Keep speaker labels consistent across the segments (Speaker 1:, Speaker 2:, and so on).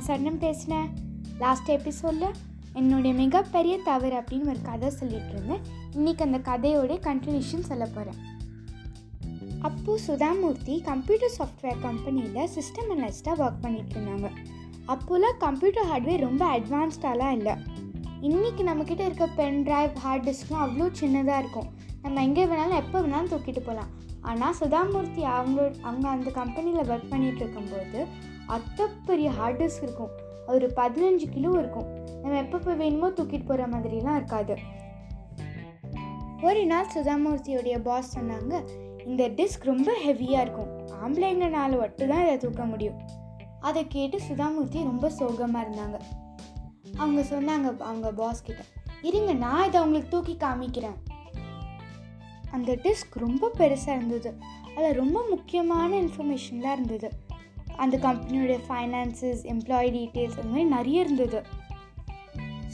Speaker 1: நான் சரணம் பேசினேன் லாஸ்ட் எபிசோடில் என்னுடைய மிகப்பெரிய தவறு அப்படின்னு ஒரு கதை சொல்லிட்டு இருந்தேன். இன்றைக்கி அந்த கதையோடைய கண்டினியூஷன் சொல்ல போகிறேன் அப்போது சுதாமூர்த்தி கம்ப்யூட்டர் சாஃப்ட்வேர் கம்பெனியில் சிஸ்டம் அனலிஸ்ட்டாக ஒர்க் பண்ணிகிட்டு இருந்தாங்க. அப்போல்லாம் கம்ப்யூட்டர் ஹார்ட்வேர் ரொம்ப அட்வான்ஸ்டாலாம் இல்லை. இன்றைக்கி நம்மக்கிட்ட இருக்க பென் டிரைவ் ஹார்ட் டிஸ்க்லாம் அவ்வளோ சின்னதாக இருக்கும். நம்ம எங்கே வேணாலும் எப்போ வேணாலும் தூக்கிட்டு போகலாம் ஆனால் சுதாமூர்த்தி அவங்களோட அவங்க அந்த கம்பெனியில் ஒர்க் பண்ணிகிட்டு இருக்கும்போது அத்த பெரிய ஹார்ட் டிஸ்க் இருக்கும் ஒரு பதினஞ்சு கிலோ இருக்கும். நம்ம எப்பப்போ வேணுமோ தூக்கிட்டு போகிற மாதிரிலாம் இருக்காது. ஒரு நாள் சுதாமூர்த்தியோடைய பாஸ் சொன்னாங்க இந்த டிஸ்க் ரொம்ப ஹெவியாக இருக்கும். ஆம்பளைங்கனால மட்டும் தான் இதை தூக்க முடியும். அதை கேட்டு சுதாமூர்த்தி ரொம்ப சோகமாக இருந்தாங்க. அவங்க சொன்னாங்க அவங்க பாஸ் கிட்ட இருங்க நான் இதை அவங்களுக்கு தூக்கி காமிக்கிறேன். அந்த டிஸ்க் ரொம்ப பெருசாக இருந்தது. அதில் ரொம்ப முக்கியமான இன்ஃபர்மேஷன்லாம் இருந்தது. அந்த கம்பெனியோட ஃபைனான்சஸ் எம்ப்ளாயி டீட்டெயில்ஸ் அந்த மாதிரி நிறைய இருந்தது.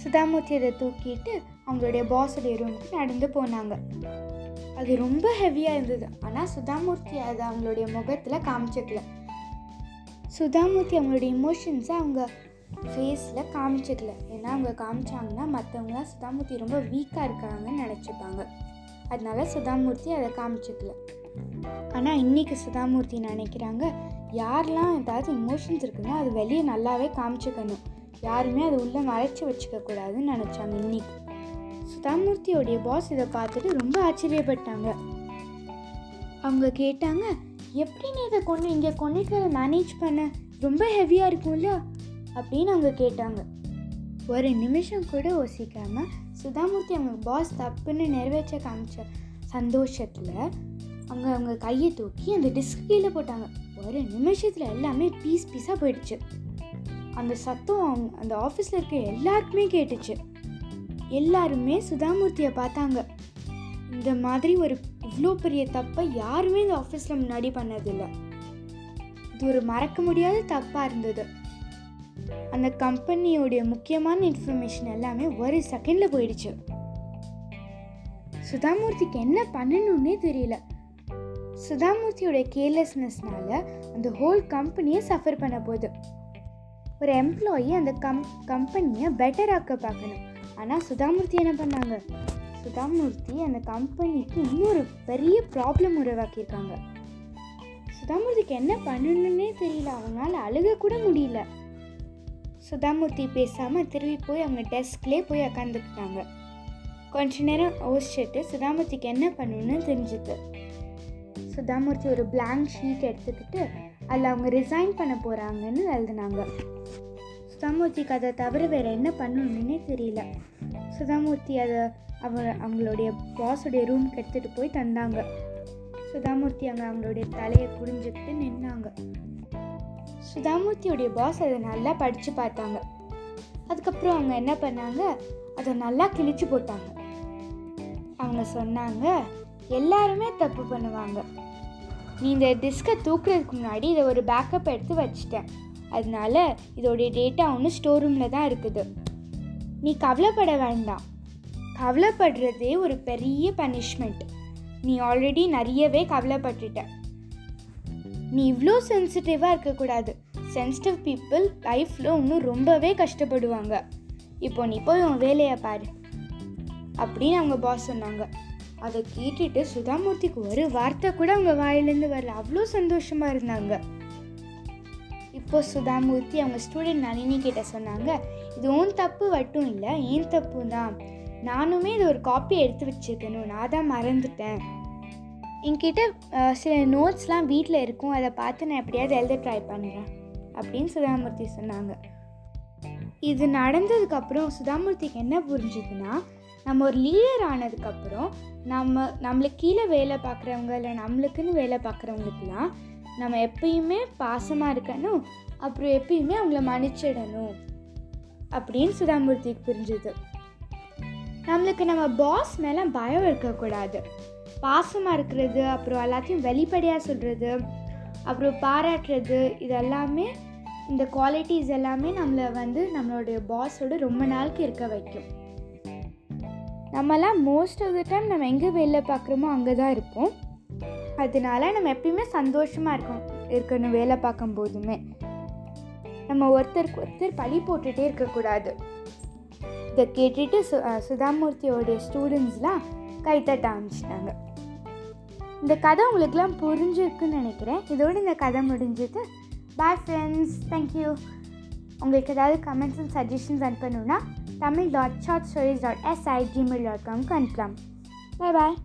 Speaker 1: சுதாமூர்த்தி அதை தூக்கிட்டு அவங்களுடைய பாஸுடைய ரூமுக்கு நடந்து போனாங்க. அது ரொம்ப ஹெவியாக இருந்தது. ஆனால் சுதாமூர்த்தி அதை அவங்களுடைய முகத்தில் காமிச்சிக்கல. சுதாமூர்த்தி அவங்களுடைய இமோஷன்ஸை அவங்க ஃபேஸில் காமிச்சிக்கல. ஏன்னா அவங்க காமிச்சாங்கன்னா மற்றவங்களாம் சுதாமூர்த்தி ரொம்ப வீக்காக இருக்காங்கன்னு நினச்சிப்பாங்க. அதனால சுதாமூர்த்தி அதை காமிச்சிக்கல. ஆனால் இன்றைக்கி சுதாமூர்த்தி நினைக்கிறாங்க யாரெல்லாம் ஏதாவது இமோஷன்ஸ் இருக்குதோ அது வெளியே நல்லாவே காமிச்சிக்கணும். யாருமே அதை உள்ளே மறைச்சி வச்சுக்கக்கூடாதுன்னு நினச்சாங்க இன்னைக்கு. சுதாமூர்த்தியோடைய பாஸ் இதை பார்த்துட்டு ரொம்ப ஆச்சரியப்பட்டாங்க. அவங்க கேட்டாங்க எப்படி நீ இதை கொண்டு இங்கே கொண்டுட்டு வர மேனேஜ் பண்ண? ரொம்ப ஹெவியாக இருக்கும்ல? அப்படின்னு அவங்க கேட்டாங்க. ஒரு நிமிஷம் கூட யோசிக்காமல் சுதாமூர்த்தி அவங்க பாஸ் தப்புன்னு நிறைவேற்ற காமிச்ச சந்தோஷத்தில் அவங்க அவங்க கையை தூக்கி அந்த டிஸ்க் கீழே போட்டாங்க. ஒரு நிமிஷத்தில் எல்லாமே பீஸ் பீஸாக போயிடுச்சு. அந்த சத்தம் அவங்க அந்த ஆஃபீஸில் இருக்க எல்லாருக்குமே கேட்டுச்சு. எல்லாருமே சுதாமூர்த்தியை பார்த்தாங்க. இந்த மாதிரி ஒரு இவ்வளோ பெரிய தப்பை யாருமே இந்த ஆஃபீஸில் முன்னாடி பண்ணதில்லை. இது ஒரு மறக்க முடியாத தப்பாக இருந்தது. அந்த கம்பெனியோடைய முக்கியமான இன்ஃபர்மேஷன் எல்லாமே ஒரு செகண்டில் போயிடுச்சு. சுதாமூர்த்திக்கு என்ன பண்ணணும்னே தெரியல. சுதாமூர்த்தியோட கேர்லெஸ்னஸ்னால அந்த ஹோல் கம்பெனியை சஃபர் பண்ண போகுது. ஒரு எம்ப்ளாயி அந்த கம் கம்பெனியை பெட்டர் ஆக்க பார்க்கணும். ஆனால் சுதாமூர்த்தி என்ன பண்ணாங்க? சுதாமூர்த்தி அந்த கம்பெனிக்கு இன்னொரு பெரிய ப்ராப்ளம் உருவாக்கியிருக்காங்க. சுதாமூர்த்திக்கு என்ன பண்ணணுன்னே தெரியல. அவனால் அழுக கூட முடியல. சுதாமூர்த்தி பேசாமல் திரும்பி போய் அவங்க டெஸ்க்லேயே போய் உக்காந்துக்கிட்டாங்க. கொஞ்ச நேரம் யோசிச்சுட்டு சுதாமூர்த்திக்கு என்ன பண்ணணும்னு தெரிஞ்சுது. சுதாமூர்த்தி ஒரு பிளாங்க் ஷீட் எடுத்துக்கிட்டு அதில் அவங்க ரிசைன் பண்ண போகிறாங்கன்னு எழுதினாங்க. சுதாமூர்த்திக்கு அதை தவிர வேறு என்ன பண்ணணுன்னே தெரியல. சுதாமூர்த்தி அதை அவர் அவங்களுடைய பாஸுடைய ரூம்க்கு எடுத்துகிட்டு போய் தந்தாங்க. சுதாமூர்த்தி அங்கே அவங்களுடைய தலையை குடிஞ்சிக்கிட்டு நின்னாங்க. சுதாமூர்த்தியுடைய பாஸ் அதை நல்லா படித்து பார்த்தாங்க. அதுக்கப்புறம் அவங்க என்ன பண்ணாங்க? அதை நல்லா கிழிச்சு போட்டாங்க. அவங்க சொன்னாங்க எல்லாருமே தப்பு பண்ணுவாங்க. நீ இந்த டிஸ்கை தூக்குறதுக்கு முன்னாடி இதை ஒரு பேக்கப் எடுத்து வச்சிட்டேன். அதனால இதோடைய டேட்டா ஒன்று ஸ்டோர் ரூமில் தான் இருக்குது. நீ கவலைப்பட வேண்டாம். கவலைப்படுறதே ஒரு பெரிய பனிஷ்மெண்ட் நீ ஆல்ரெடி நிறையவே கவலைப்பட்டுட்ட. நீ இவ்வளோ சென்சிட்டிவாக இருக்கக்கூடாது. சென்சிட்டிவ் பீப்புள் லைஃப்பில் இன்னும் ரொம்பவே கஷ்டப்படுவாங்க. இப்போ நீ போய் உன் வேலையை பாரு. அப்படின்னு அவங்க பாஸ் சொன்னாங்க. அதை கேட்டுட்டு சுதாமூர்த்திக்கு ஒரு வார்த்தை கூட அவங்க வாயிலேருந்து வரல. அவ்வளோ சந்தோஷமாக இருந்தாங்க. இப்போ சுதாமூர்த்தி அவங்க ஸ்டூடெண்ட் நளினி கிட்ட சொன்னாங்க இது உன் தப்பு மட்டும் இல்லை ஏன் தப்பு தான். நானுமே இது ஒரு காப்பி எடுத்து வச்சுக்கணும் நான் தான் மறந்துட்டேன். என்கிட்ட சில நோட்ஸ்லாம் வீட்டில் இருக்கும். அதை பார்த்து நான் எப்படியாவது எழுத ட்ரை பண்ணுறேன் அப்படின்னு சுதாமூர்த்தி சொன்னாங்க. இது நடந்ததுக்கப்புறம் சுதாமூர்த்திக்கு என்ன புரிஞ்சுதுன்னா நம்ம ஒரு லீடர் ஆனதுக்கப்புறம் நம்ம நம்மளுக்கு கீழே வேலை பார்க்குறவங்க இல்லை நம்மளுக்குன்னு வேலை பார்க்குறவங்களுக்குலாம் நம்ம எப்பயுமே பாசமாக இருக்கணும் அப்புறம் எப்பயுமே அவங்கள மன்னிச்சிடணும் அப்படின்னு சுதாமூர்த்திக்கு புரிஞ்சுது. நம்மளுக்கு நம்ம பாஸ் மேலே பயம் இருக்கக்கூடாது. பாசமாக இருக்கிறது அப்புறம் எல்லாத்தையும் வெளிப்படையாக சொல்கிறது அப்புறம் பாராட்டுறது இதெல்லாமே இந்த குவாலிட்டிஸ் எல்லாமே நம்மளை வந்து நம்மளுடைய பாஸோட ரொம்ப நாளுக்கு இருக்க வைக்கும். நம்மலாம் மோஸ்ட் ஆஃப் த டைம் நம்ம எங்கே வெளில பார்க்குறோமோ அங்கே தான் இருப்போம். அதனால நம்ம எப்பயுமே சந்தோஷமாக இருக்கணும் இருக்கணும் வேலை பார்க்கும் போதுமே. நம்ம ஒருத்தருக்கு ஒருத்தர் பழி போட்டுகிட்டே இருக்கக்கூடாது. இதை கேட்டுட்டு சு சுதாமூர்த்தியோடைய ஸ்டூடெண்ட்ஸ்லாம் கைத்தட்ட ஆரம்பிச்சிட்டாங்க. இந்த கதை உங்களுக்குலாம் புரிஞ்சிருக்குன்னு நினைக்கிறேன். இதோட இந்த கதை முடிஞ்சது. பாய் ஃப்ரெண்ட்ஸ் தேங்க்யூ உங்களுக்கு ஏதாவது comments and suggestions அனுப்பணுன்னா Tamil dot short stories dot SI Gmail dot com confirm bye bye